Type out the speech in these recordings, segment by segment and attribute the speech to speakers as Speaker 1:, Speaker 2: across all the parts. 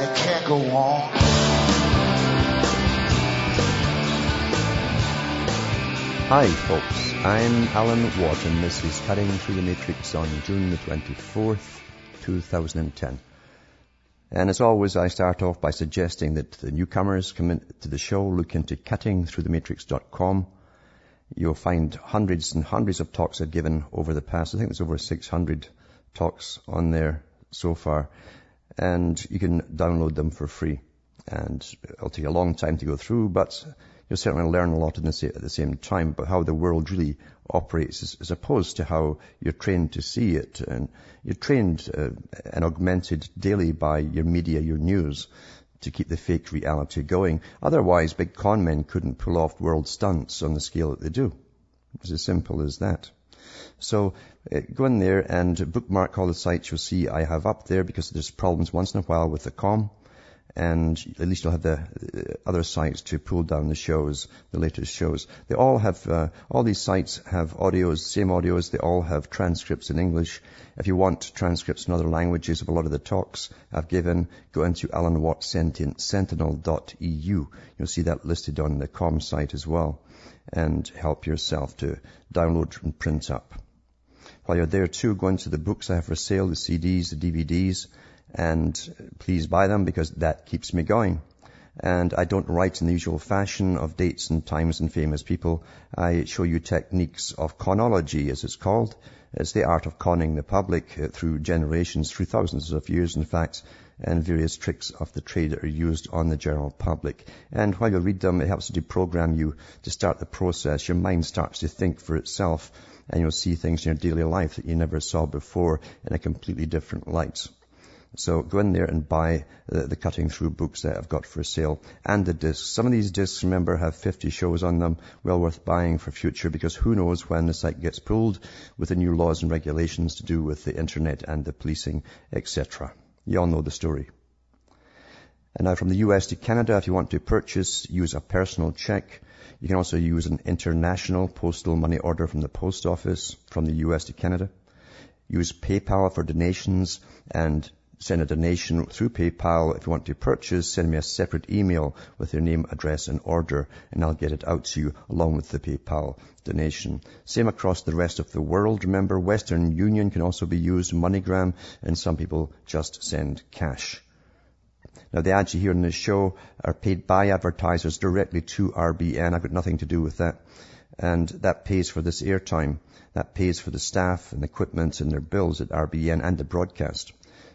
Speaker 1: and it can't go on.
Speaker 2: Hi, folks. I'm Alan and this is Cutting Through the Matrix on June the 24th, 2010. And as always, I start off by suggesting that the newcomers come into the show, look into cuttingthroughthematrix.com. You'll find hundreds and hundreds of talks I've given over the past. I think there's over 600 talks on there so far. And you can download them for free. And it'll take a long time to go through, but you'll certainly learn a lot at the same time about how the world really operates as, as opposed to how you're trained to see it. And you're trained uh, and augmented daily by your media, your news, to keep the fake reality going. Otherwise, big con men couldn't pull off world stunts on the scale that they do. It's as simple as that. So uh, go in there and bookmark all the sites you'll see I have up there because there's problems once in a while with the com and at least you'll have the uh, other sites to pull down the shows, the latest shows. They all have, uh, all these sites have audios, same audios, they all have transcripts in English. If you want transcripts in other languages of a lot of the talks I've given, go into alanwattsentinel.eu. You'll see that listed on the com site as well, and help yourself to download and print up. While you're there too, go into the books I have for sale, the CDs, the DVDs, and please buy them because that keeps me going. And I don't write in the usual fashion of dates and times and famous people. I show you techniques of conology, as it's called. It's the art of conning the public uh, through generations, through thousands of years, in fact, and various tricks of the trade that are used on the general public. And while you read them, it helps to deprogram you to start the process. Your mind starts to think for itself, and you'll see things in your daily life that you never saw before in a completely different light. So go in there and buy the, the, cutting through books that I've got for sale and the discs. Some of these discs, remember, have 50 shows on them, well worth buying for future because who knows when the site gets pulled with the new laws and regulations to do with the internet and the policing, etc. You all know the story. And now from the US to Canada, if you want to purchase, use a personal check. You can also use an international postal money order from the post office from the US to Canada. Use PayPal for donations and send a donation through PayPal. If you want to purchase, send me a separate email with your name, address, and order, and I'll get it out to you along with the PayPal donation. Same across the rest of the world. Remember, Western Union can also be used, MoneyGram, and some people just send cash. Now, the ads you hear in this show are paid by advertisers directly to RBN. I've got nothing to do with that. And that pays for this airtime. That pays for the staff and equipment and their bills at RBN and the broadcast.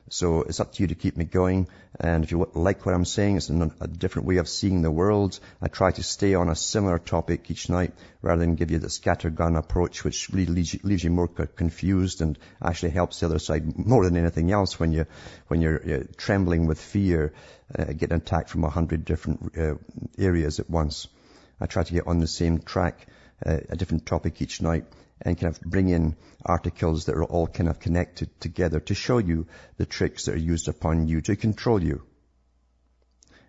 Speaker 2: So it's up to you to keep me going. And if you like what I'm saying, it's a different way of seeing the world. I try to stay on a similar topic each night rather than give you the scattergun approach, which really leaves you, leaves you more confused and actually helps the other side more than anything else when you when you're uh, trembling with fear, uh, getting attacked from a hundred different uh, areas at once. I try to get on the same track, uh, a different topic each night and kind of bring in articles that are all kind of connected together to show you the tricks that are used upon you to control you.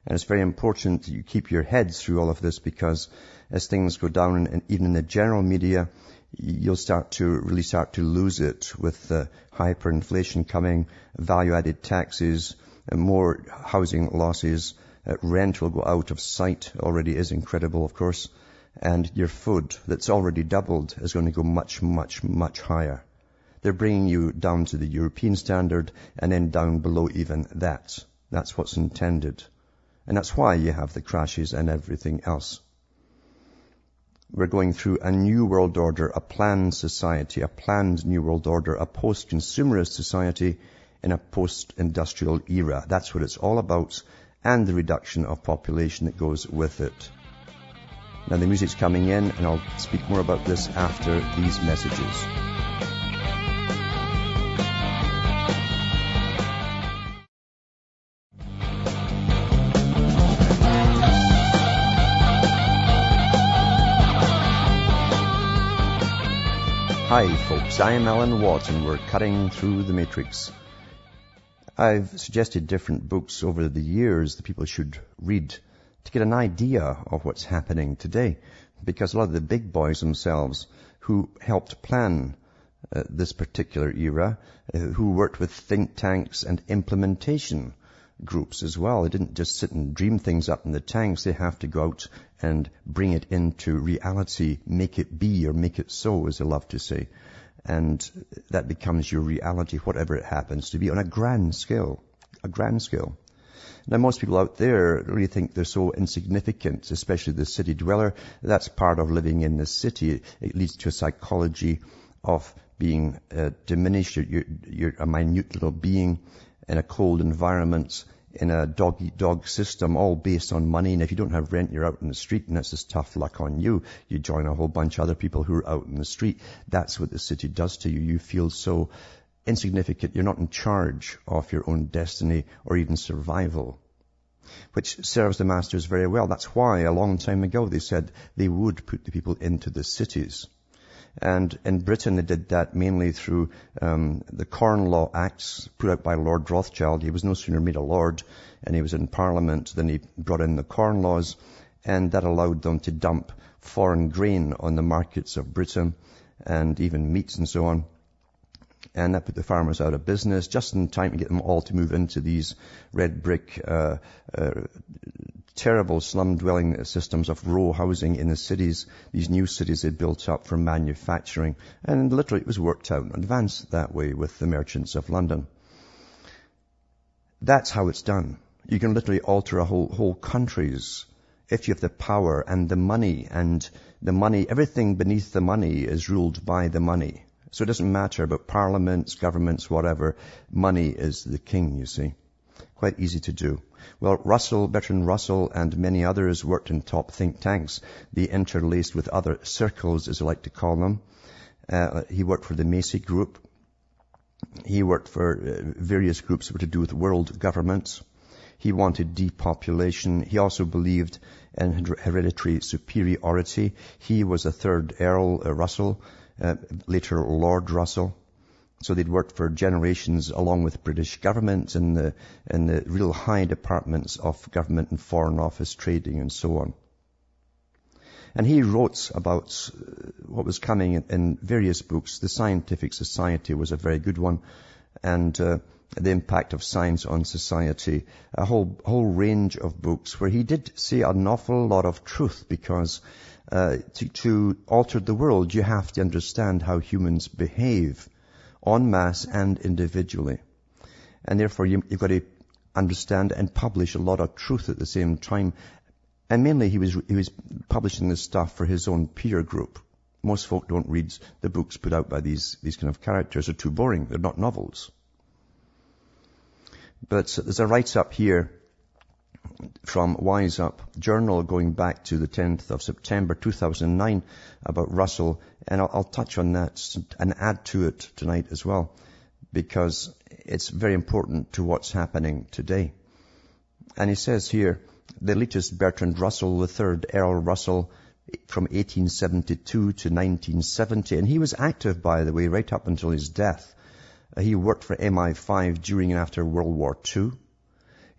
Speaker 2: And it's very important that you keep your heads through all of this because as things go down, and even in the general media, you'll start to really start to lose it with the hyperinflation coming, value-added taxes, and more housing losses. Uh, rent will go out of sight. Already is incredible, of course and your food that's already doubled is going to go much, much, much higher. They're bringing you down to the European standard and then down below even that. That's what's intended. And that's why you have the crashes and everything else. We're going through a new world order, a planned society, a planned new world order, a post-consumerist society in a post-industrial era. That's what it's all about and the reduction of population that goes with it. Now the music's coming in, and I'll speak more about this after these messages. Hi, folks. I am Alan Watt, and we're cutting through the matrix. I've suggested different books over the years that people should read to get an idea of what's happening today because a lot of the big boys themselves who helped plan uh, this particular era, uh, who worked with think tanks and implementation groups as well. They didn't just sit and dream things up in the tanks. They have to go out and bring it into reality, make it be or make it so, as they love to say. And that becomes your reality, whatever it happens to be, on a grand scale. A grand scale. Now most people out there really think they're so insignificant, especially the city dweller. That's part of living in the city. It leads to a psychology of being uh, diminished. You're, you're, you're a minute little being in a cold environment, in a dog-eat-dog system, all based on money. And if you don't have rent, you're out in the street, and that's just tough luck on you. You join a whole bunch of other people who are out in the street. That's what the city does to you. You feel so insignificant. You're not in charge of your own destiny or even survival which serves the masters very well. That's why a long time ago they said they would put the people into the cities. And in Britain, they did that mainly through um, the Corn Law Acts put out by Lord Rothschild. He was no sooner made a lord and he was in Parliament than he brought in the Corn Laws, and that allowed them to dump foreign grain on the markets of Britain and even meats and so on. And that put the farmers out of business just in time to get them all to move into these red brick uh, uh, terrible slum dwelling systems of row housing in the cities, these new cities they built up for manufacturing. And literally it was worked out in advance that way with the merchants of London. That's how it's done. You can literally alter a whole, whole countries if you have the power and the money and the money, everything beneath the money is ruled by the money. So it doesn't matter about parliaments, governments, whatever. Money is the king, you see. Quite easy to do. Well, Russell, Bertrand Russell and many others worked in top think tanks. They interlaced with other circles, as I like to call them. Uh, he worked for the Macy Group. He worked for uh, various groups that were to do with world governments. He wanted depopulation. He also believed in hereditary superiority. He was a third Earl uh, Russell, uh, later Lord Russell. So they'd worked for generations along with British government in the, in the real high departments of government and foreign office trading and so on. And he wrote about uh, what was coming in various books. The Scientific Society was a very good one. And uh, the impact of science on society. A whole, whole range of books where he did say an awful lot of truth because uh, to, to alter the world, you have to understand how humans behave en masse and individually. And therefore you, have got to understand and publish a lot of truth at the same time. And mainly he was, he was publishing this stuff for his own peer group. Most folk don't read the books put out by these, these kind of characters. They're too boring. They're not novels. But there's a write-up here from Wise Up Journal going back to the 10th of September 2009 about Russell, and I'll, I'll touch on that and add to it tonight as well, because it's very important to what's happening today. And he says here, the latest Bertrand Russell III, Earl Russell, from 1872 to 1970, and he was active, by the way, right up until his death. He worked for MI5 during and after World War II.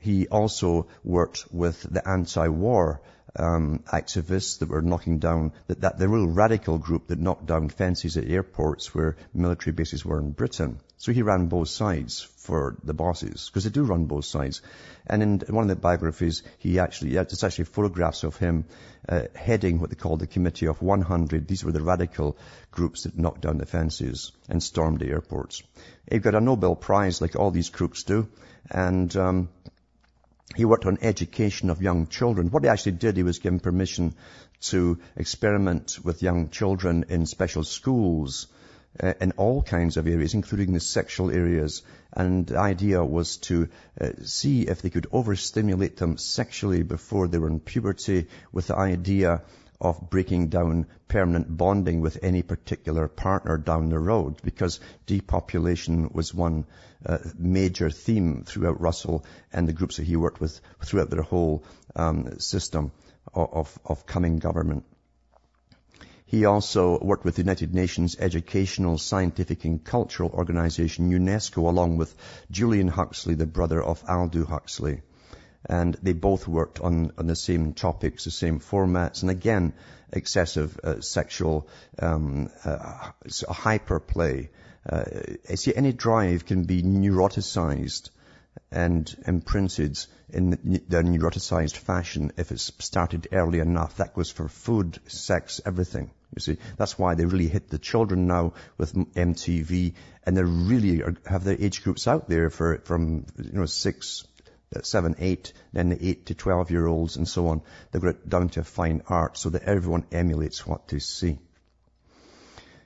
Speaker 2: He also worked with the anti-war um, activists that were knocking down, that, that the real radical group that knocked down fences at airports where military bases were in Britain. So he ran both sides for the bosses, because they do run both sides. And in one of the biographies, he actually, it's actually photographs of him uh, heading what they called the Committee of 100. These were the radical groups that knocked down the fences and stormed the airports. He got a Nobel Prize like all these crooks do. And um, he worked on education of young children. What he actually did, he was given permission to experiment with young children in special schools uh, in all kinds of areas, including the sexual areas. And the idea was to uh, see if they could overstimulate them sexually before they were in puberty with the idea of breaking down permanent bonding with any particular partner down the road because depopulation was one uh, major theme throughout Russell and the groups that he worked with throughout their whole um, system of, of, coming government. He also worked with the United Nations Educational, Scientific and Cultural Organization, UNESCO, along with Julian Huxley, the brother of Aldous Huxley. And they both worked on, on the same topics, the same formats, and again, excessive uh, sexual um, uh, hyperplay. Uh, see, any drive can be neuroticized and imprinted in the neuroticized fashion if it's started early enough. That goes for food, sex, everything. You see, that's why they really hit the children now with MTV, and they really are, have their age groups out there for from you know six, uh, seven, eight, then the eight to twelve year olds and so on. They've got it down to a fine art so that everyone emulates what they see.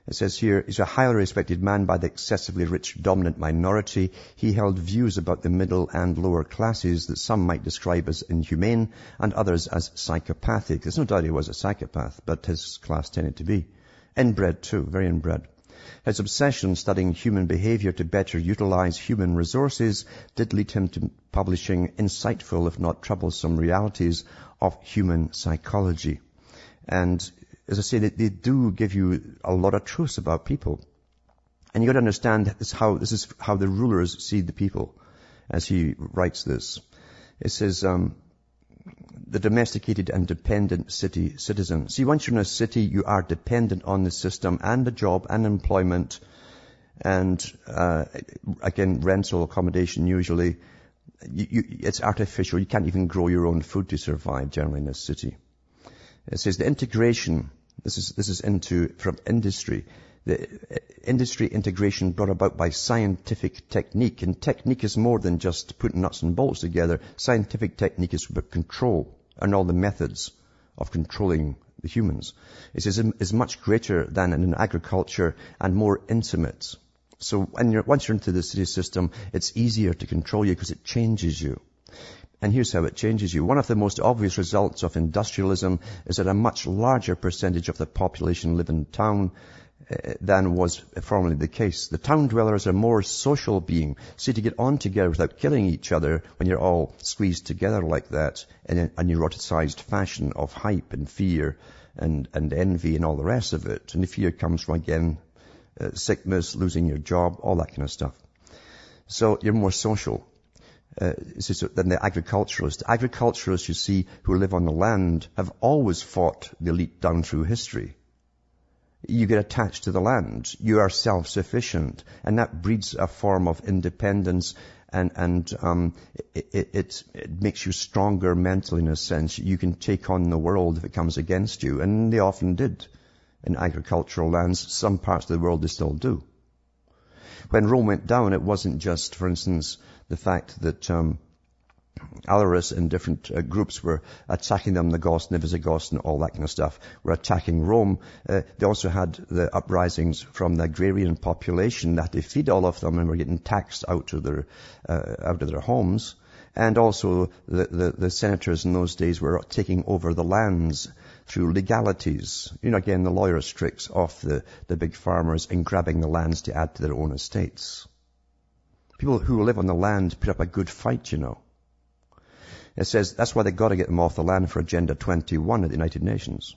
Speaker 2: It says here, he's a highly respected man by the excessively rich dominant minority. He held views about the middle and lower classes that some might describe as inhumane and others as psychopathic. There's no doubt he was a psychopath, but his class tended to be. Inbred too, very inbred. His obsession studying human behavior to better utilize human resources did lead him to publishing insightful, if not troublesome, realities of human psychology. And as I say, they, do give you a lot of truths about people. And you got to understand this how this is how the rulers see the people, as he writes this. It says um, the domesticated and dependent city citizen. See, once you're in a city, you are dependent on the system and the job and employment, and uh, again, rental accommodation usually. You, you, it's artificial. You can't even grow your own food to survive generally in a city. It says the integration this is, this is into, from industry. The uh, industry integration brought about by scientific technique. And technique is more than just putting nuts and bolts together. Scientific technique is about control and all the methods of controlling the humans. It is, is much greater than in agriculture and more intimate. So you're, once you're into the city system, it's easier to control you because it changes you. And here's how it changes you. One of the most obvious results of industrialism is that a much larger percentage of the population live in town than was formerly the case. The town dwellers are more social being. See, to get on together without killing each other when you're all squeezed together like that in a, a neuroticized fashion of hype and fear and, and envy and all the rest of it. And the fear comes from, again, uh, sickness, losing your job, all that kind of stuff. So you're more social uh, than the agriculturalists. The agriculturalists, you see, who live on the land, have always fought the elite down through history. You get attached to the land. You are self-sufficient. And that breeds a form of independence and, and um, it, it, it, makes you stronger mentally in a sense. You can take on the world if it comes against you. And they often did in agricultural lands. Some parts of the world they still do. When Rome went down, it wasn't just, for instance, the fact that um, Alaric and different uh, groups were attacking them, the Goths Visigoths and all that kind of stuff, were attacking Rome. Uh, they also had the uprisings from the agrarian population that they feed all of them and were getting taxed out of their, uh, out of their homes. And also the, the, the senators in those days were taking over the lands through legalities. You know, again, the lawyer's tricks off the, the big farmers and grabbing the lands to add to their own estates. People who live on the land put up a good fight, you know. It says that's why they've got to get them off the land for Agenda 21 at the United Nations.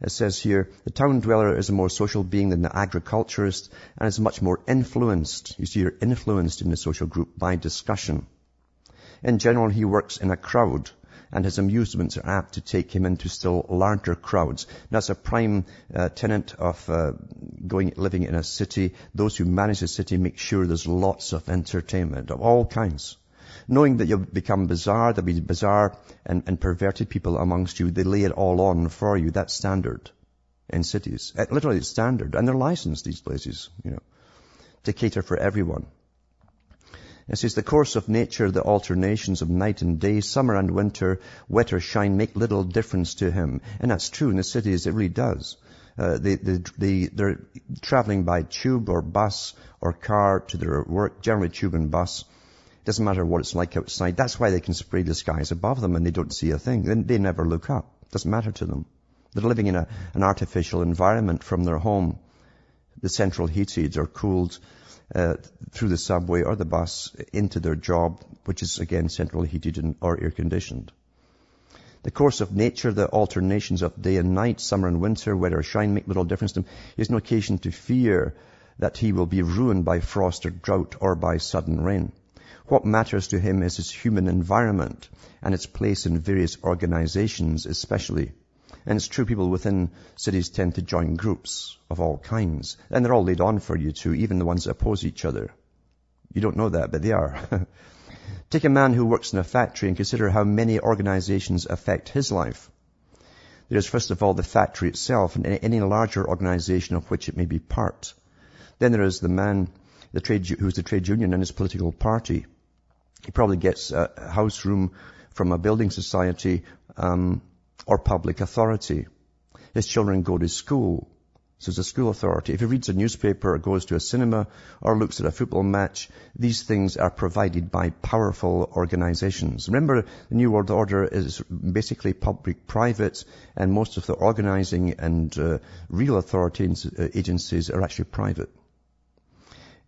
Speaker 2: It says here, the town dweller is a more social being than the agriculturist and is much more influenced. You see, you're influenced in the social group by discussion. In general, he works in a crowd and his amusements are apt to take him into still larger crowds. And That's a prime uh, tenet of uh, going living in a city. Those who manage a city make sure there's lots of entertainment of all kinds. Knowing that you'll become bizarre, there'll be bizarre and, and perverted people amongst you, they lay it all on for you. That's standard in cities. It, literally, it's standard. And they're licensed, these places, you know, to cater for everyone. It says, the course of nature, the alternations of night and day, summer and winter, wet or shine, make little difference to him. And that's true in the cities, it really does. Uh, they, they, they, they're traveling by tube or bus or car to their work, generally tube and bus. Doesn't matter what it's like outside. That's why they can spray the skies above them and they don't see a thing. They, they never look up. Doesn't matter to them. They're living in a, an artificial environment from their home. The central heated or cooled uh, through the subway or the bus into their job, which is again centrally heated or air conditioned. The course of nature, the alternations of day and night, summer and winter, weather or shine make little difference to him. He has no occasion to fear that he will be ruined by frost or drought or by sudden rain. What matters to him is his human environment and its place in various organizations especially. And it's true people within cities tend to join groups of all kinds. And they're all laid on for you too, even the ones that oppose each other. You don't know that, but they are. Take a man who works in a factory and consider how many organizations affect his life. There is first of all the factory itself and any larger organization of which it may be part. Then there is the man the trade, who's the trade union and his political party. He probably gets a house room from a building society um, or public authority. His children go to school. So it's a school authority. If he reads a newspaper or goes to a cinema or looks at a football match, these things are provided by powerful organizations. Remember, the New World Order is basically public-private and most of the organizing and uh, real authority uh, agencies are actually private.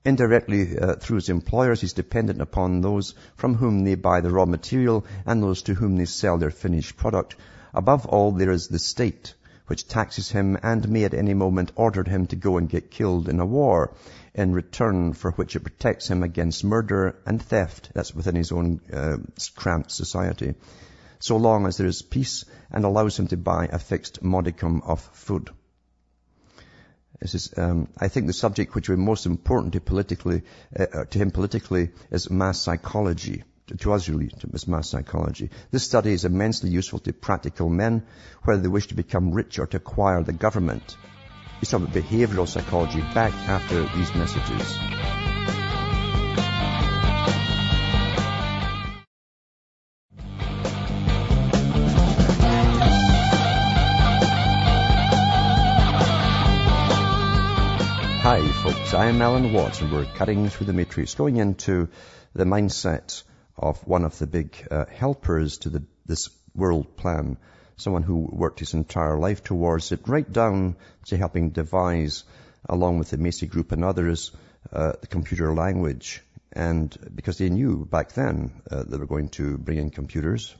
Speaker 2: Indirectly, uh, through his employers, he's dependent upon those from whom they buy the raw material and those to whom they sell their finished product. Above all, there is the state which taxes him and may at any moment order him to go and get killed in a war, in return for which it protects him against murder and theft. That's within his own uh, cramped society. So long as there is peace and allows him to buy a fixed modicum of food. This is, um, I think the subject which be most important to politically, uh, uh to him politically is mass psychology to us really, to mass psychology. This study is immensely useful to practical men, whether they wish to become rich or to acquire the government. He's talking about behavioral psychology back after these messages. I am Alan Watts and we're cutting through the matrix, going into the mindset of one of the big uh, helpers to the, this world plan, someone who worked his entire life towards it, right down to helping devise, along with the Macy Group and others, uh, the computer language. And because they knew back then uh, they were going to bring in computers,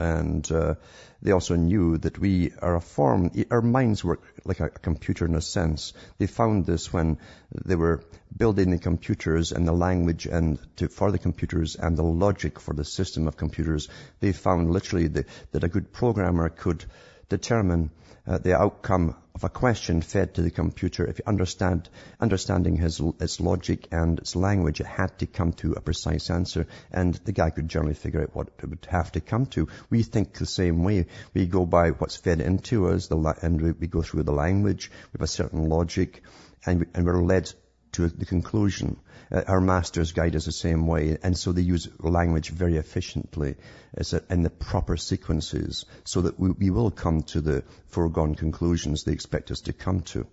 Speaker 2: and uh, they also knew that we are a form, our minds work like a computer in a sense. They found this when they were building the computers and the language and to, for the computers and the logic for the system of computers. They found literally the, that a good programmer could determine uh, the outcome of a question fed to the computer. If you understand, understanding his, its logic and its language, it had to come to a precise answer. And the guy could generally figure out what it would have to come to. We think the same way. We go by what's fed into us, the, and we, we, go through the language. Have a certain logic, and, we, and we're led to the conclusion. Uh, our masters guide us the same way, and so they use language very efficiently in the proper sequences so that we, we will come to the foregone conclusions they expect us to come to.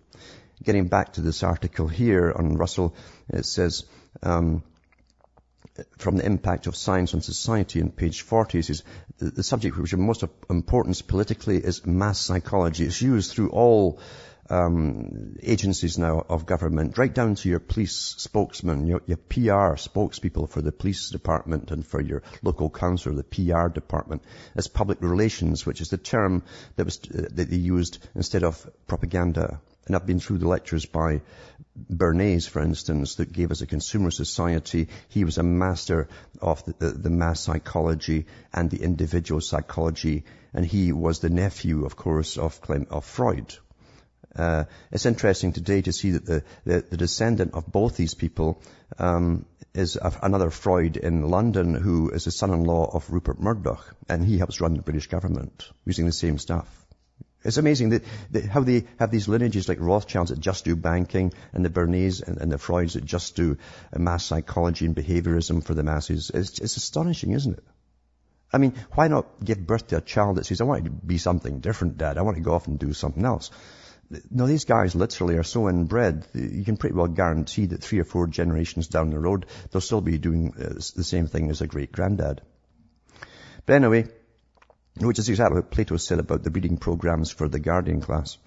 Speaker 2: Getting back to this article here on Russell, it says, um, from the impact of science on society in page 40 says the, the subject which is most importance politically is mass psychology. It's used through all um, agencies now of government, right down to your police spokesman, your, your, PR spokespeople for the police department and for your local council, the PR department, as public relations, which is the term that was uh, that they used instead of propaganda. And I've been through the lectures by Bernays, for instance, that gave us a consumer society. He was a master of the, the, the mass psychology and the individual psychology, and he was the nephew, of course, of, of Freud uh, it's interesting today to see that the, the, the descendant of both these people um, is another Freud in London who is the son-in-law of Rupert Murdoch, and he helps run the British government using the same stuff. It's amazing that, that how they have these lineages like Rothschilds that just do banking and the Bernays and, and the Freuds that just do mass psychology and behaviorism for the masses. It's, it's astonishing, isn't it? I mean, why not give birth to a child that says, I want to be something different, Dad. I want to go off and do something else. No, these guys literally are so inbred, you can pretty well guarantee that three or four generations down the road, they'll still be doing uh, the same thing as a great granddad. But anyway, which is exactly what Plato said about the breeding programs for the Guardian class.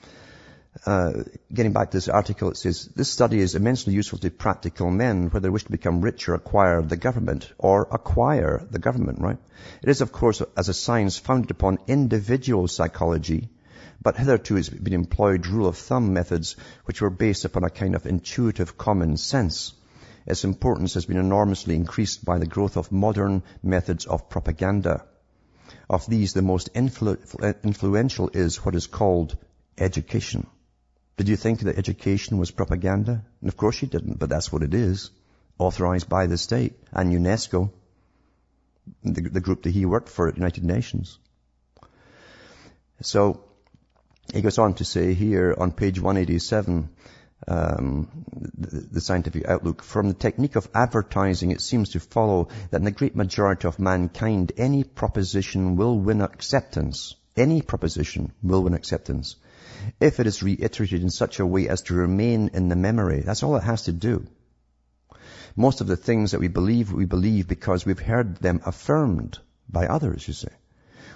Speaker 2: uh, getting back to this article, it says, this study is immensely useful to practical men, whether they wish to become rich or acquire the government, or acquire the government, right? It is, of course, as a science founded upon individual psychology, but hitherto it's been employed rule of thumb methods which were based upon a kind of intuitive common sense. Its importance has been enormously increased by the growth of modern methods of propaganda. Of these, the most influ- influential is what is called education. Did you think that education was propaganda? And of course you didn't, but that's what it is. Authorized by the state and UNESCO, the, the group that he worked for at United Nations. So, he goes on to say here on page 187, um, the, the, scientific outlook. From the technique of advertising, it seems to follow that in the great majority of mankind, any proposition will win acceptance. Any proposition will win acceptance if it is reiterated in such a way as to remain in the memory. That's all it has to do. Most of the things that we believe, we believe because we've heard them affirmed by others, you see.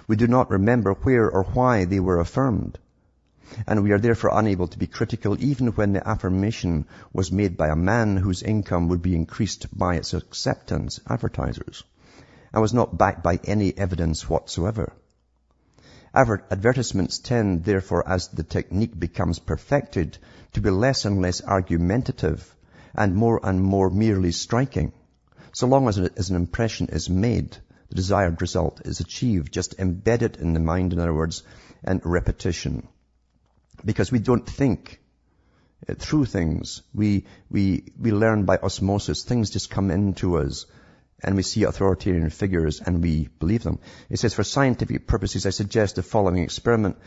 Speaker 2: We do not remember where or why they were affirmed. And we are therefore unable to be critical even when the affirmation was made by a man whose income would be increased by its acceptance, advertisers, and was not backed by any evidence whatsoever. Advertisements tend, therefore, as the technique becomes perfected, to be less and less argumentative and more and more merely striking. So long as, an impression is made, the desired result is achieved. Just embed it in the mind, in other words, and repetition. Because we don't think through things. We, we, we learn by osmosis. Things just come into us and we see authoritarian figures and we believe them. It says, for scientific purposes, I suggest the following experiment.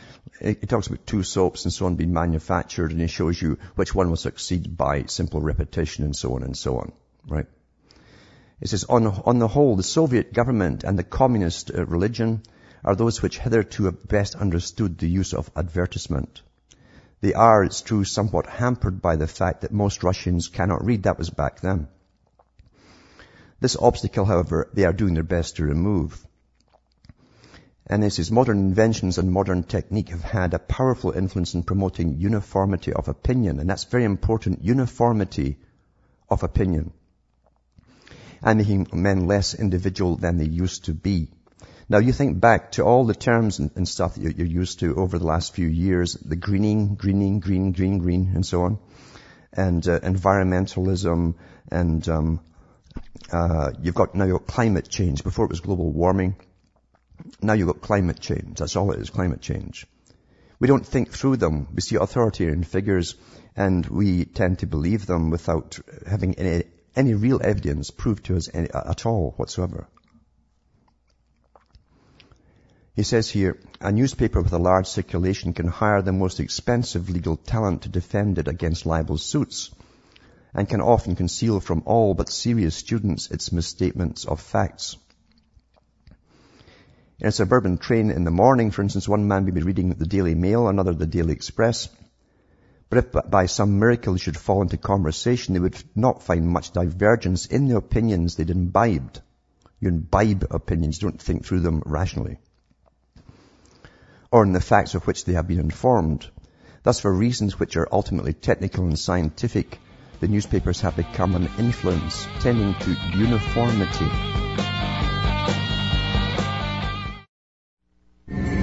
Speaker 2: It, talks about two soaps and so on being manufactured and it shows you which one will succeed by simple repetition and so on and so on, right? It says, on, on the whole, the Soviet government and the communist uh, religion are those which hitherto have best understood the use of advertisement. They are, it's true, somewhat hampered by the fact that most Russians cannot read. That was back then. This obstacle, however, they are doing their best to remove. And this is modern inventions and modern technique have had a powerful influence in promoting uniformity of opinion. And that's very important, uniformity of opinion. And making men less individual than they used to be. Now you think back to all the terms and, and stuff that you're used to over the last few years, the greening, greening, green, green, green, and so on, and uh, environmentalism and um, uh, you've got now you've got climate change. Before it was global warming. Now you've got climate change. That's all it is, climate change. We don't think through them. We see authoritarian figures and we tend to believe them without having any, any real evidence proved to us any, at all whatsoever. He says here, a newspaper with a large circulation can hire the most expensive legal talent to defend it against libel suits and can often conceal from all but serious students its misstatements of facts. In a suburban train in the morning, for instance, one man may be reading the Daily Mail, another the Daily Express. But if by some miracle they should fall into conversation, they would not find much divergence in the opinions they'd imbibed. You imbibe opinions, you don't think through them rationally. Or in the facts of which they have been informed. Thus, for reasons which are ultimately technical and scientific, the newspapers have become an influence tending to uniformity.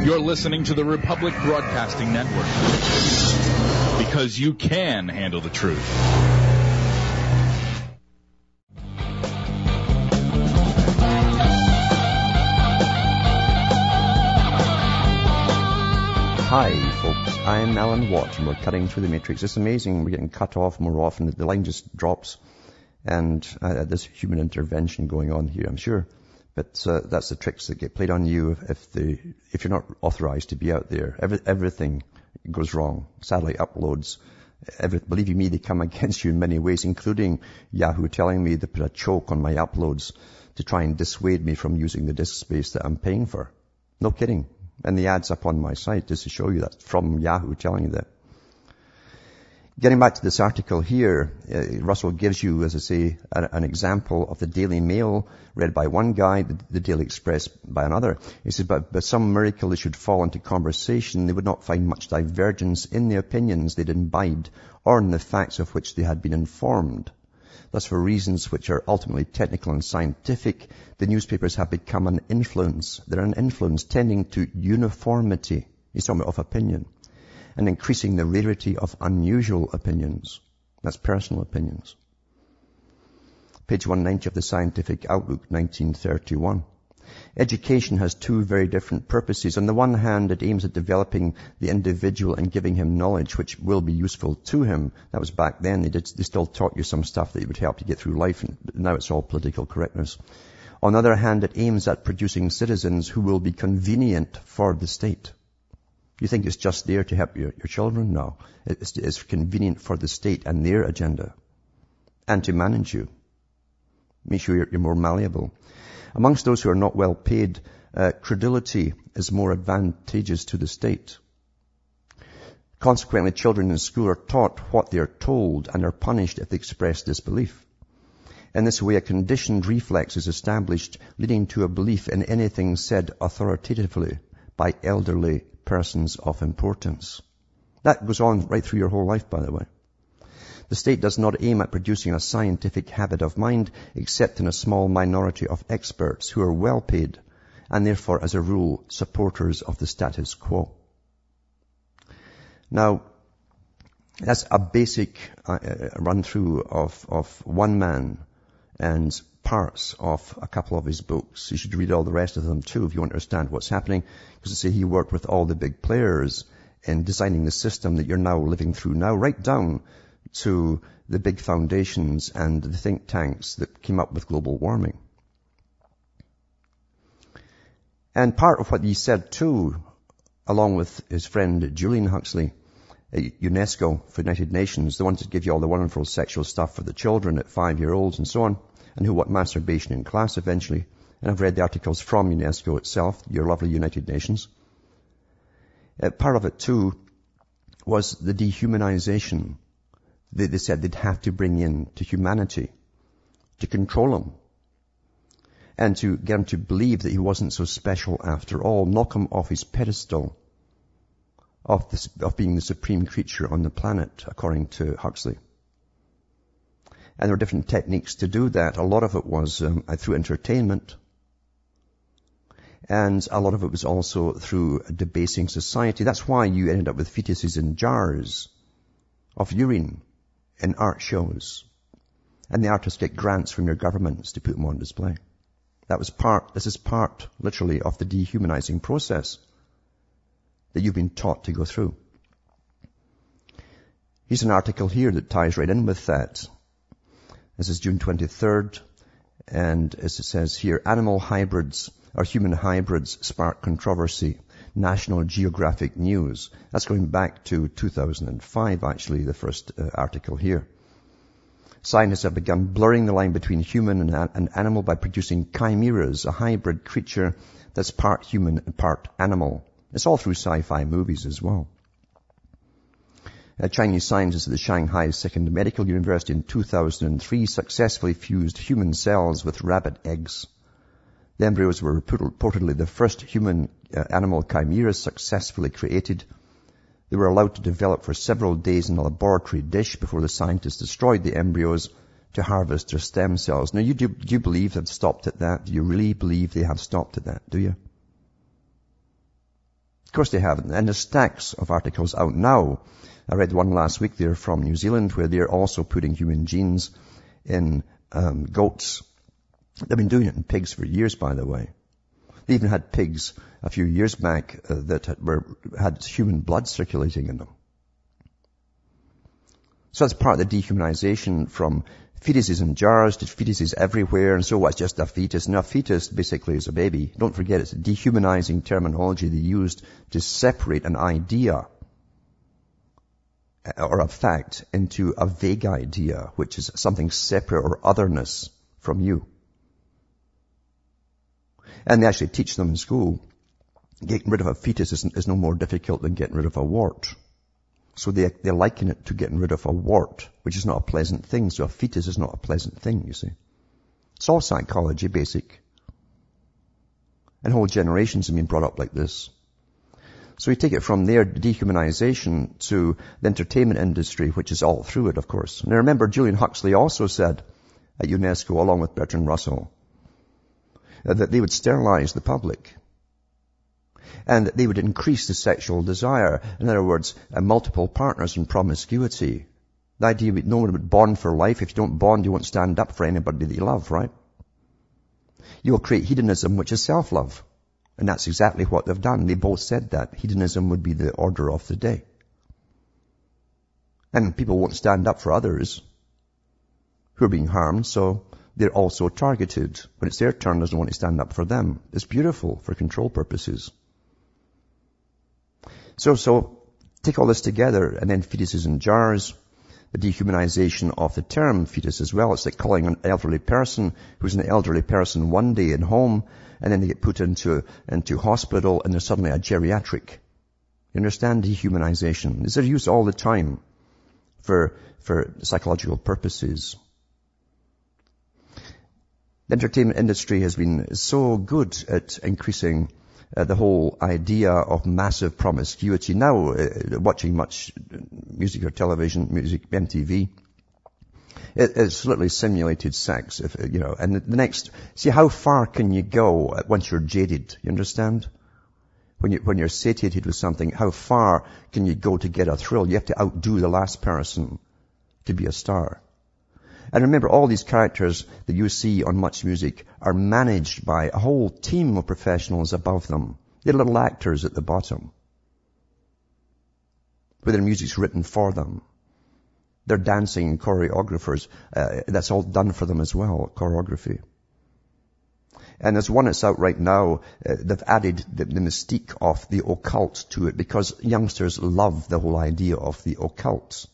Speaker 3: You're listening to the Republic Broadcasting Network because you can handle the truth.
Speaker 2: Hi, folks. I'm Alan Watt, and we're cutting through the matrix. It's amazing. We're getting cut off more often. The line just drops, and uh, there's human intervention going on here, I'm sure. But uh, that's the tricks that get played on you if, the if you're not authorized to be out there. Every, everything goes wrong. Satellite uploads. Every, believe you me, they come against you in many ways, including Yahoo telling me to put a choke on my uploads to try and dissuade me from using the disk space that I'm paying for. No kidding. And the ads up on my site just to show you that from Yahoo telling you that. Getting back to this article here, uh, Russell gives you, as I say, an, an, example of the Daily Mail read by one guy, the, the Daily Express by another. He says, but by some miracle they should fall into conversation, they would not find much divergence in the opinions they'd imbibed or in the facts of which they had been informed. Thus, for reasons which are ultimately technical and scientific, the newspapers have become an influence. They're an influence tending to uniformity. He's talking of opinion and increasing the rarity of unusual opinions. That's personal opinions. Page 190 of the Scientific Outlook, 1931. Education has two very different purposes. On the one hand, it aims at developing the individual and giving him knowledge which will be useful to him. That was back then. They, did, they still taught you some stuff that would help you get through life, and now it's all political correctness. On the other hand, it aims at producing citizens who will be convenient for the state. You think it's just there to help your, your children? No. It's, it's convenient for the state and their agenda. And to manage you. Make sure you're, you're more malleable. Amongst those who are not well paid, uh, credulity is more advantageous to the state. Consequently, children in school are taught what they are told and are punished if they express disbelief. In this way, a conditioned reflex is established, leading to a belief in anything said authoritatively by elderly persons of importance. That goes on right through your whole life, by the way. The state does not aim at producing a scientific habit of mind except in a small minority of experts who are well paid and therefore, as a rule, supporters of the status quo. Now, that's a basic uh, uh run through of, of one man and parts of a couple of his books. You should read all the rest of them too if you want to understand what's happening. Because I say he worked with all the big players in designing the system that you're now living through now, right down to the big foundations and the think tanks that came up with global warming. And part of what he said too, along with his friend Julian Huxley, at UNESCO for United Nations, they wanted to give you all the wonderful sexual stuff for the children at five year olds and so on and who want masturbation in class eventually. And I've read the articles from UNESCO itself, your lovely United Nations. Uh, part of it too was the dehumanization that they said they'd have to bring in to humanity to control him and to get him to believe that he wasn't so special after all, knock him off his pedestal of, of being the supreme creature on the planet, according to Huxley. And there were different techniques to do that. A lot of it was um, through entertainment. And a lot of it was also through debasing society. That's why you ended up with fetuses in jars of urine in art shows. And the artists get grants from your governments to put them on display. That was part, this is part, literally, of the dehumanizing process that you've been taught to go through. Here's an article here that ties right in with that. This is June 23rd. And as it says here, animal hybrids or human hybrids spark controversy. National Geographic News. That's going back to 2005, actually, the first uh, article here. Scientists have begun blurring the line between human and, and animal by producing chimeras, a hybrid creature that's part human and part animal. It's all through sci-fi movies as well. A Chinese scientist at the Shanghai Second Medical University in 2003 successfully fused human cells with rabbit eggs. The embryos were reportedly the first human animal chimeras successfully created. They were allowed to develop for several days in a laboratory dish before the scientists destroyed the embryos to harvest their stem cells. Now, you do, do you believe they've stopped at that? Do you really believe they have stopped at that? Do you? Of course they haven't. And there's stacks of articles out now I read one last week there from New Zealand where they're also putting human genes in um, goats. They've been doing it in pigs for years, by the way. They even had pigs a few years back uh, that had, were, had human blood circulating in them. So that's part of the dehumanization from fetuses in jars to fetuses everywhere, and so what's just a fetus? Now a fetus basically is a baby. Don't forget it's a dehumanizing terminology they used to separate an idea or a fact into a vague idea, which is something separate or otherness from you. And they actually teach them in school, getting rid of a fetus is, is no more difficult than getting rid of a wart. So they, they liken it to getting rid of a wart, which is not a pleasant thing. So a fetus is not a pleasant thing, you see. It's all psychology, basic. And whole generations have been brought up like this. So we take it from there, dehumanization, to the entertainment industry, which is all through it, of course. Now remember, Julian Huxley also said at UNESCO, along with Bertrand Russell, that they would sterilize the public and that they would increase the sexual desire. In other words, uh, multiple partners and promiscuity. The idea that no one would bond for life. If you don't bond, you won't stand up for anybody that you love, right? You will create hedonism, which is self-love. And that's exactly what they've done. They both said that. Hedonism would be the order of the day. And people won't stand up for others who are being harmed, so they're also targeted. When it's their turn, there's no one to stand up for them. It's beautiful for control purposes. So, so take all this together and then fetuses in jars, the dehumanization of the term fetus as well. It's like calling an elderly person who's an elderly person one day in home and then they get put into, into hospital and they're suddenly a geriatric. You understand dehumanization? These are used all the time for, for psychological purposes. The entertainment industry has been so good at increasing uh, the whole idea of massive promiscuity. Now, uh, watching much music or television, music, MTV, it, it's literally simulated sex, if, you know, and the next, see how far can you go once you're jaded, you understand? When, you, when you're satiated with something, how far can you go to get a thrill? You have to outdo the last person to be a star. And remember, all these characters that you see on Much Music are managed by a whole team of professionals above them. They're little actors at the bottom. Where their music's written for them. They're dancing choreographers. Uh, that's all done for them as well, choreography. And there's one that's out right now. Uh, they've added the, the, mystique of the occult to it because youngsters love the whole idea of the occult.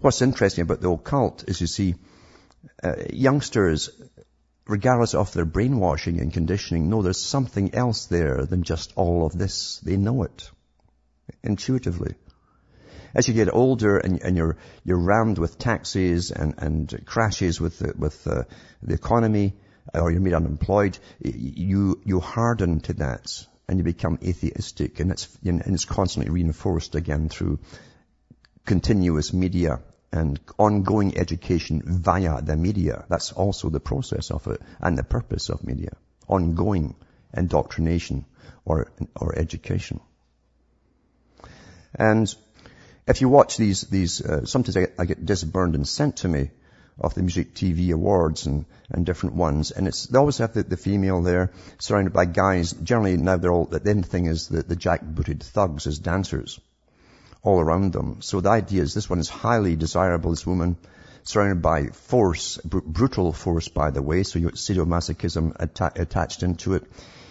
Speaker 2: What's interesting about the occult is you see, uh, youngsters, regardless of their brainwashing and conditioning, know there's something else there than just all of this. They know it intuitively. As you get older and, and you're, you're rammed with taxes and, and crashes with, the, with the, the economy, or you're made unemployed, you, you harden to that and you become atheistic and it's, and it's constantly reinforced again through continuous media and ongoing education via the media. That's also the process of it and the purpose of media. Ongoing indoctrination or, or education. And if you watch these, these, uh, sometimes I get, I get disburned and sent to me of the music TV awards and, and different ones. And it's, they always have the, the female there surrounded by guys. Generally now they're all, the end thing is the, the jackbooted thugs as dancers all around them. So the idea is this one is highly desirable, this woman, surrounded by force, br- brutal force by the way, so you have sadomasochism atta- attached into it.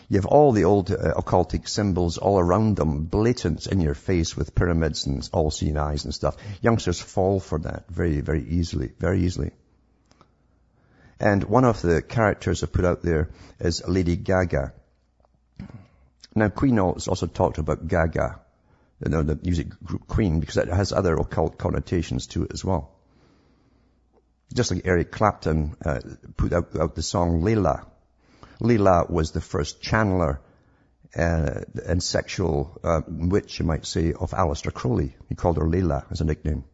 Speaker 2: You have all the old uh, occultic symbols all around them, blatant in your face with pyramids and all-seeing eyes and stuff. Youngsters fall for that very, very easily, very easily. And one of the characters I put out there is Lady Gaga. Now, Queen also talked about Gaga know, the music group Queen because it has other occult connotations to it as well. Just like Eric Clapton uh, put out, out, the song Layla. Layla was the first channeler uh, and sexual uh, witch, you might say, of Aleister Crowley. He called her Layla as a nickname.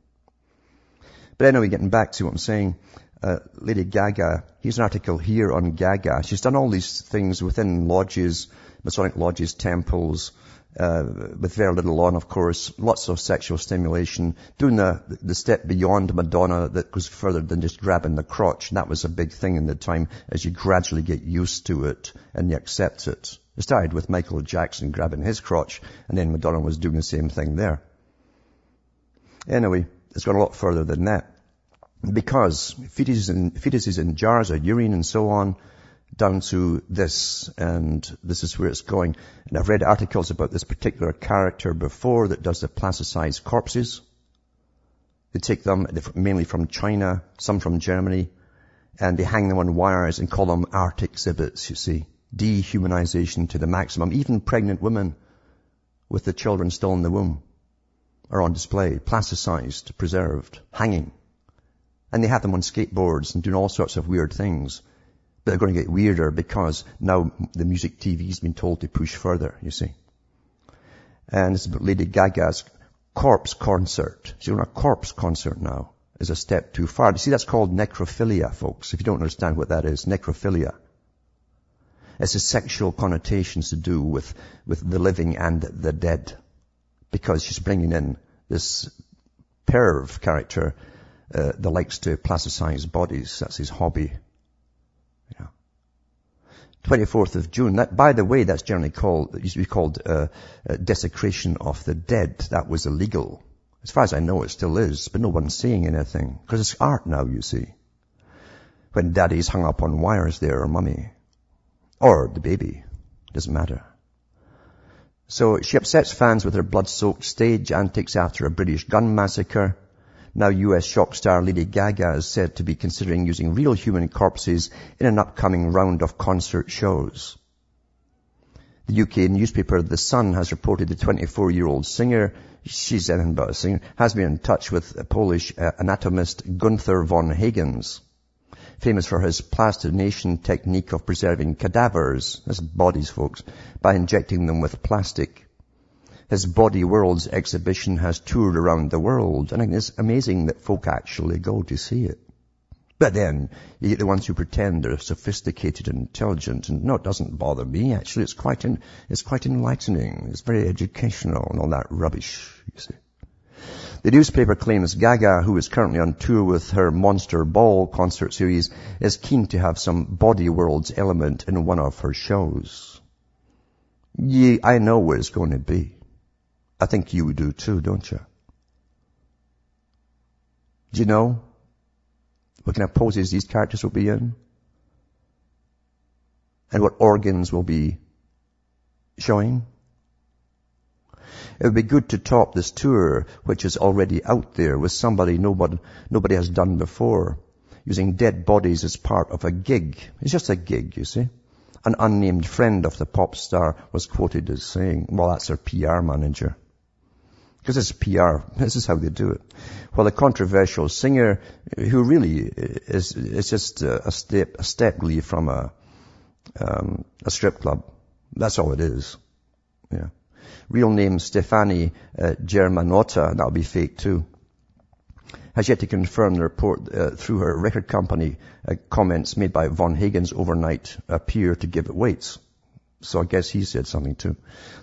Speaker 2: But anyway, getting back to what I'm saying, uh, Lady Gaga, here's an article here on Gaga. She's done all these things within lodges, Masonic lodges, temples, uh, with very little on, of course, lots of sexual stimulation, doing the, the step beyond Madonna that goes further than just grabbing the crotch. And that was a big thing in the time as you gradually get used to it and you accept it. It started with Michael Jackson grabbing his crotch and then Madonna was doing the same thing there. Anyway, it's gone a lot further than that. Because fetuses in, fetuses in jars of urine and so on, down to this, and this is where it's going. And I've read articles about this particular character before that does the plasticized corpses. They take them mainly from China, some from Germany, and they hang them on wires and call them art exhibits, you see. Dehumanization to the maximum. Even pregnant women with the children still in the womb. are on display, plasticized, preserved, hanging. And they have them on skateboards and doing all sorts of weird things. They're going to get weirder because now the music TV's been told to push further, you see. And it's about Lady Gaga's corpse concert. She's doing a corpse concert now is a step too far. You see, that's called necrophilia, folks, if you don't understand what that is. Necrophilia. It's the sexual connotations to do with, with the living and the dead. Because she's bringing in this perv character uh, that likes to plasticize bodies. That's his hobby. Yeah. 24th of June. That, by the way, that's generally called, used to be called uh, uh, desecration of the dead. That was illegal. As far as I know, it still is, but no one's saying anything. Because it's art now, you see. When daddy's hung up on wires there, or mummy. Or the baby. Doesn't matter. So she upsets fans with her blood-soaked stage antics after a British gun massacre. Now US shock star Lady Gaga is said to be considering using real human corpses in an upcoming round of concert shows. The UK newspaper The Sun has reported the 24-year-old singer, she's singer, has been in touch with Polish uh, anatomist Gunther von Hagens famous for his plastination technique of preserving cadavers, that's bodies folks, by injecting them with plastic. His Body Worlds exhibition has toured around the world, and it's amazing that folk actually go to see it. But then, you get the ones who pretend they're sophisticated and intelligent, and no, it doesn't bother me, actually. It's quite, in, it's quite enlightening. It's very educational and all that rubbish, you see. The newspaper claims Gaga, who is currently on tour with her Monster Ball concert series, is keen to have some Body Worlds element in one of her shows. Yeah, I know where it's going to be. I think you do too, don't you? Do you know what kind of poses these characters will be in? And what organs will be showing? It would be good to top this tour, which is already out there, with somebody nobody, nobody has done before, using dead bodies as part of a gig. It's just a gig, you see. An unnamed friend of the pop star was quoted as saying, well, that's her PR manager. Because it's PR. This is how they do it. Well, a controversial singer, who really is, is just a step, a step really from a, um, a strip club. That's all it is. Yeah real name Stefani uh, Germanotta, that'll be fake too, has yet to confirm the report uh, through her record company. Uh, comments made by Von Hagens overnight appear to give it weights. So I guess he said something too.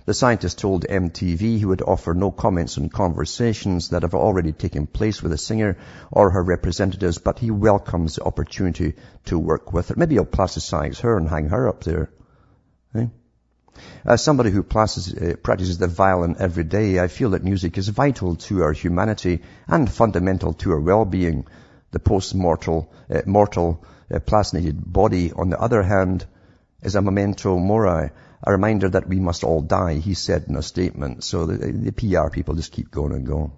Speaker 2: The scientist told MTV he would offer no comments on conversations that have already taken place with the singer or her representatives, but he welcomes the opportunity to work with her. Maybe he'll plasticize her and hang her up there. Eh? As somebody who uh, practices the violin every day, I feel that music is vital to our humanity and fundamental to our well-being. The post-mortal, uh, mortal, uh, plastinated body, on the other hand, is a memento mori, a reminder that we must all die, he said in a statement. So the, the PR people just keep going and going.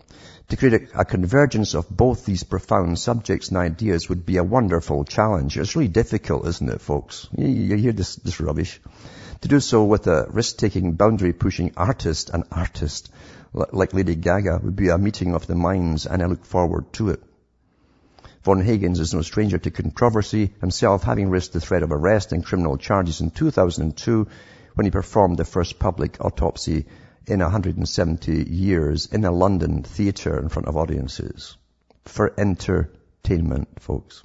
Speaker 2: To create a, a, convergence of both these profound subjects and ideas would be a wonderful challenge. It's really difficult, isn't it, folks? You, you hear this, this rubbish. To do so with a risk-taking, boundary-pushing artist, an artist like Lady Gaga would be a meeting of the minds and I look forward to it. Von Hagens is no stranger to controversy, himself having risked the threat of arrest and criminal charges in 2002 when he performed the first public autopsy in 170 years in a London theatre in front of audiences. For entertainment, folks.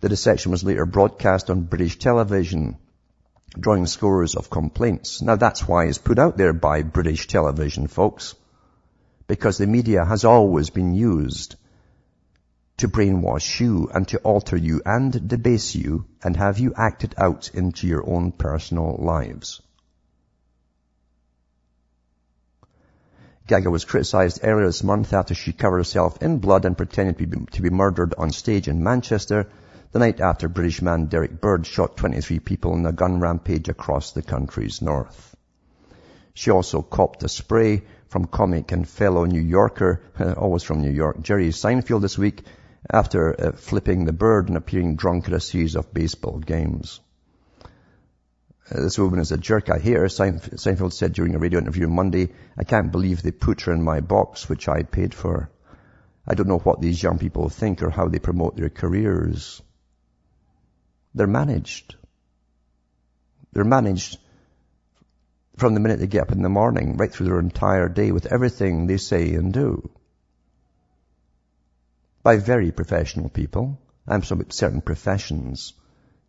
Speaker 2: The dissection was later broadcast on British television drawing scores of complaints. Now that's why it's put out there by British television folks. Because the media has always been used to brainwash you and to alter you and debase you and have you acted out into your own personal lives. Gaga was criticized earlier this month after she covered herself in blood and pretended to be, to be murdered on stage in Manchester the night after British man Derrick Bird shot 23 people in a gun rampage across the country's north. She also copped a spray from comic and fellow New Yorker, always from New York, Jerry Seinfeld this week after uh, flipping the bird and appearing drunk at a series of baseball games. Uh, this woman is a jerk. I hear. Seinfeld said during a radio interview on Monday, I can't believe they put her in my box, which I paid for. I don't know what these young people think or how they promote their careers. They're managed. They're managed from the minute they get up in the morning right through their entire day with everything they say and do. By very professional people. I'm talking certain professions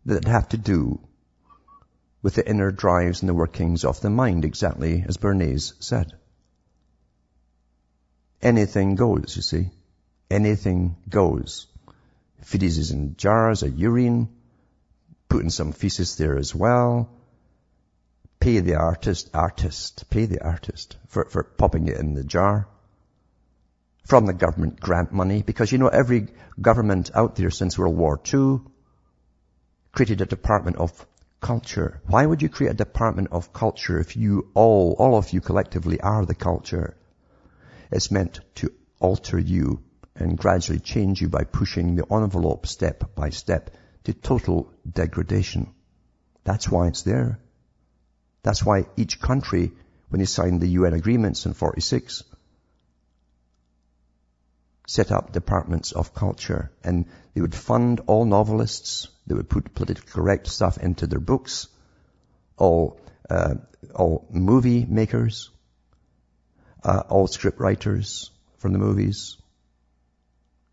Speaker 2: that have to do with the inner drives and the workings of the mind, exactly as Bernays said. Anything goes, you see. Anything goes. Feces is in jars or urine, putting some feces there as well. Pay the artist, artist, pay the artist for, for popping it in the jar. From the government grant money, because you know every government out there since World War II created a department of culture. Why would you create a department of culture if you all, all of you collectively are the culture? It's meant to alter you and gradually change you by pushing the envelope step by step to total degradation. That's why it's there. That's why each country, when they signed the UN agreements in 46, set up departments of culture and they would fund all novelists. They would put politically correct stuff into their books. All, uh, all movie makers, uh, all script writers from the movies,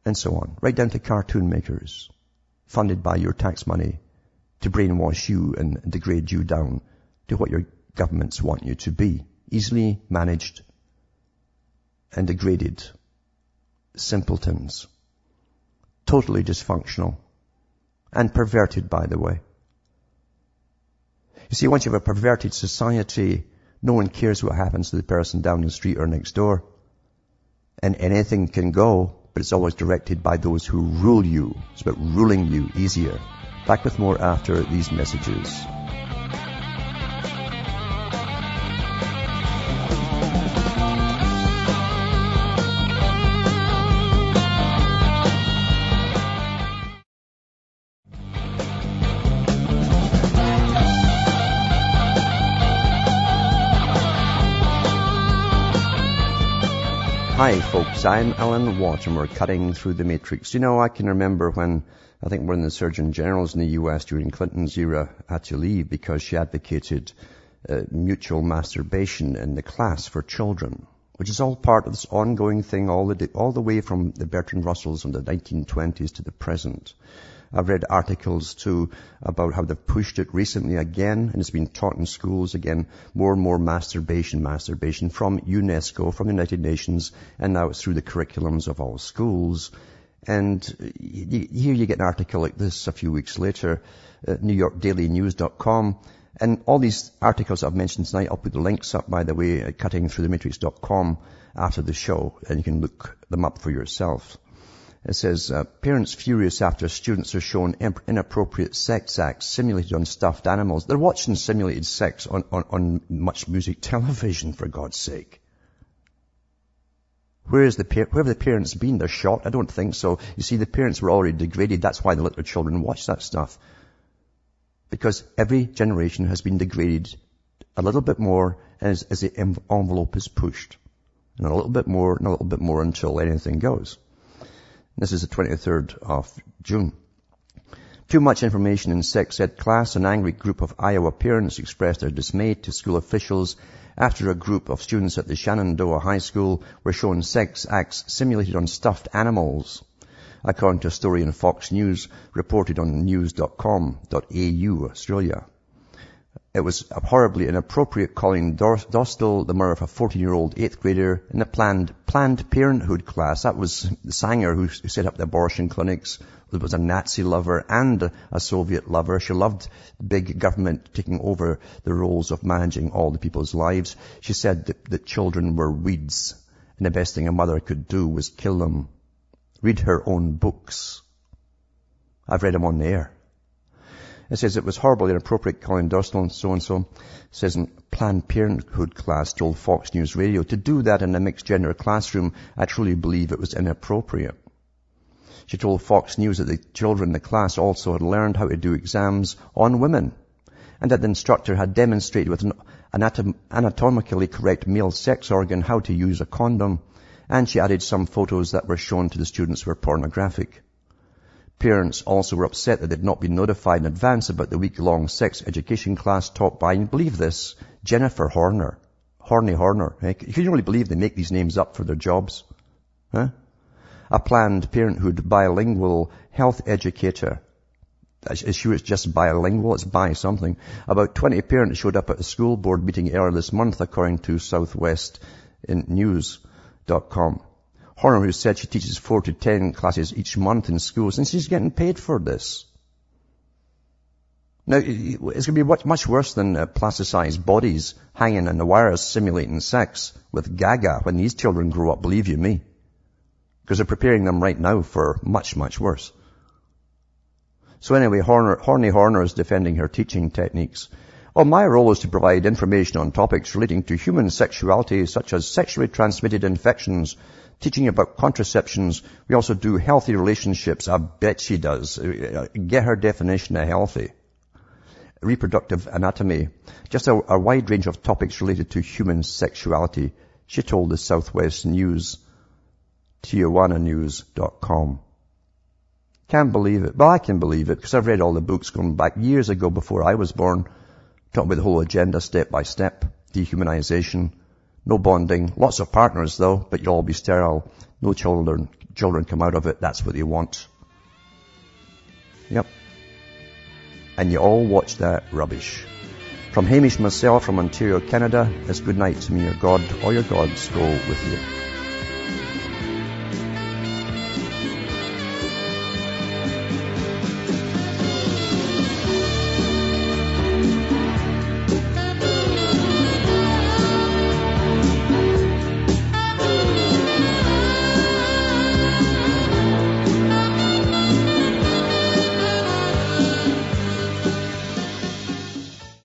Speaker 2: and so on, right down to cartoon makers, funded by your tax money to brainwash you and degrade you down to what your governments want you to be. Easily managed and degraded simpletons. Totally dysfunctional. And perverted, by the way. You see, once you have a perverted society, no one cares what happens to the person down the street or next door. And anything can go but it's always directed by those who rule you. It's about ruling you easier. Back with more after these messages. Folks, I'm Alan Watt and we're cutting through the matrix. You know, I can remember when I think one of the Surgeon Generals in the US during Clinton's era had to leave because she advocated uh, mutual masturbation in the class for children, which is all part of this ongoing thing all the, all the way from the Bertrand Russells in the 1920s to the present. I've read articles too about how they've pushed it recently again, and it's been taught in schools again, more and more masturbation, masturbation from UNESCO, from the United Nations, and now it's through the curriculums of all schools. And here you get an article like this a few weeks later, uh, at NewYorkDailyNews.com, and all these articles I've mentioned tonight, I'll put the links up, by the way, at cuttingthroughthematrix.com after the show, and you can look them up for yourself. It says, uh, parents furious after students are shown inappropriate sex acts simulated on stuffed animals. They're watching simulated sex on, on, on much music television, for God's sake. Where is the where have the parents been? They're shocked. I don't think so. You see, the parents were already degraded. That's why they let their children watch that stuff. Because every generation has been degraded a little bit more as, as the envelope is pushed. And a little bit more and a little bit more until anything goes. This is the 23rd of June. Too much information in sex ed class. An angry group of Iowa parents expressed their dismay to school officials after a group of students at the Shenandoah High School were shown sex acts simulated on stuffed animals. According to a story in Fox News reported on news.com.au, Australia. It was horribly inappropriate calling Dostal the murder of a 14-year-old eighth grader in a planned, Planned Parenthood class. That was the Sanger who set up the abortion clinics. It was a Nazi lover and a Soviet lover. She loved big government taking over the roles of managing all the people's lives. She said that, that children were weeds and the best thing a mother could do was kill them. Read her own books. I've read them on the air. It says it was horribly inappropriate calling Dostal and so and so. It says in Planned Parenthood class told Fox News Radio to do that in a mixed gender classroom. I truly believe it was inappropriate. She told Fox News that the children in the class also had learned how to do exams on women and that the instructor had demonstrated with an anatom- anatomically correct male sex organ how to use a condom, and she added some photos that were shown to the students were pornographic. Parents also were upset that they'd not been notified in advance about the week-long sex education class taught by, and believe this, Jennifer Horner. Horny Horner. Eh? Can you really believe they make these names up for their jobs? Huh? A Planned Parenthood bilingual health educator. Is she was just bilingual? It's by something. About 20 parents showed up at a school board meeting earlier this month, according to Southwest News.com. Horner, who said she teaches four to ten classes each month in schools, and she's getting paid for this. Now, it's going to be much, worse than uh, plasticized bodies hanging in the wires simulating sex with gaga when these children grow up, believe you me. Because they're preparing them right now for much, much worse. So anyway, Horner, Horny Horner is defending her teaching techniques. Well, my role is to provide information on topics relating to human sexuality, such as sexually transmitted infections, teaching about contraceptions. We also do healthy relationships. I bet she does. Uh, get her definition of healthy reproductive anatomy, just a, a wide range of topics related to human sexuality, she told the Southwest News, TijuanaNews.com. Can't believe it. Well, I can believe it because I've read all the books going back years ago before I was born, talking about the whole agenda step by step, dehumanization, no bonding, lots of partners though, but you'll all be sterile, no children, children come out of it, that's what they want. Yep and you all watch that rubbish. From Hamish myself from Ontario, Canada, it's good night to me, your God, or your gods go with you.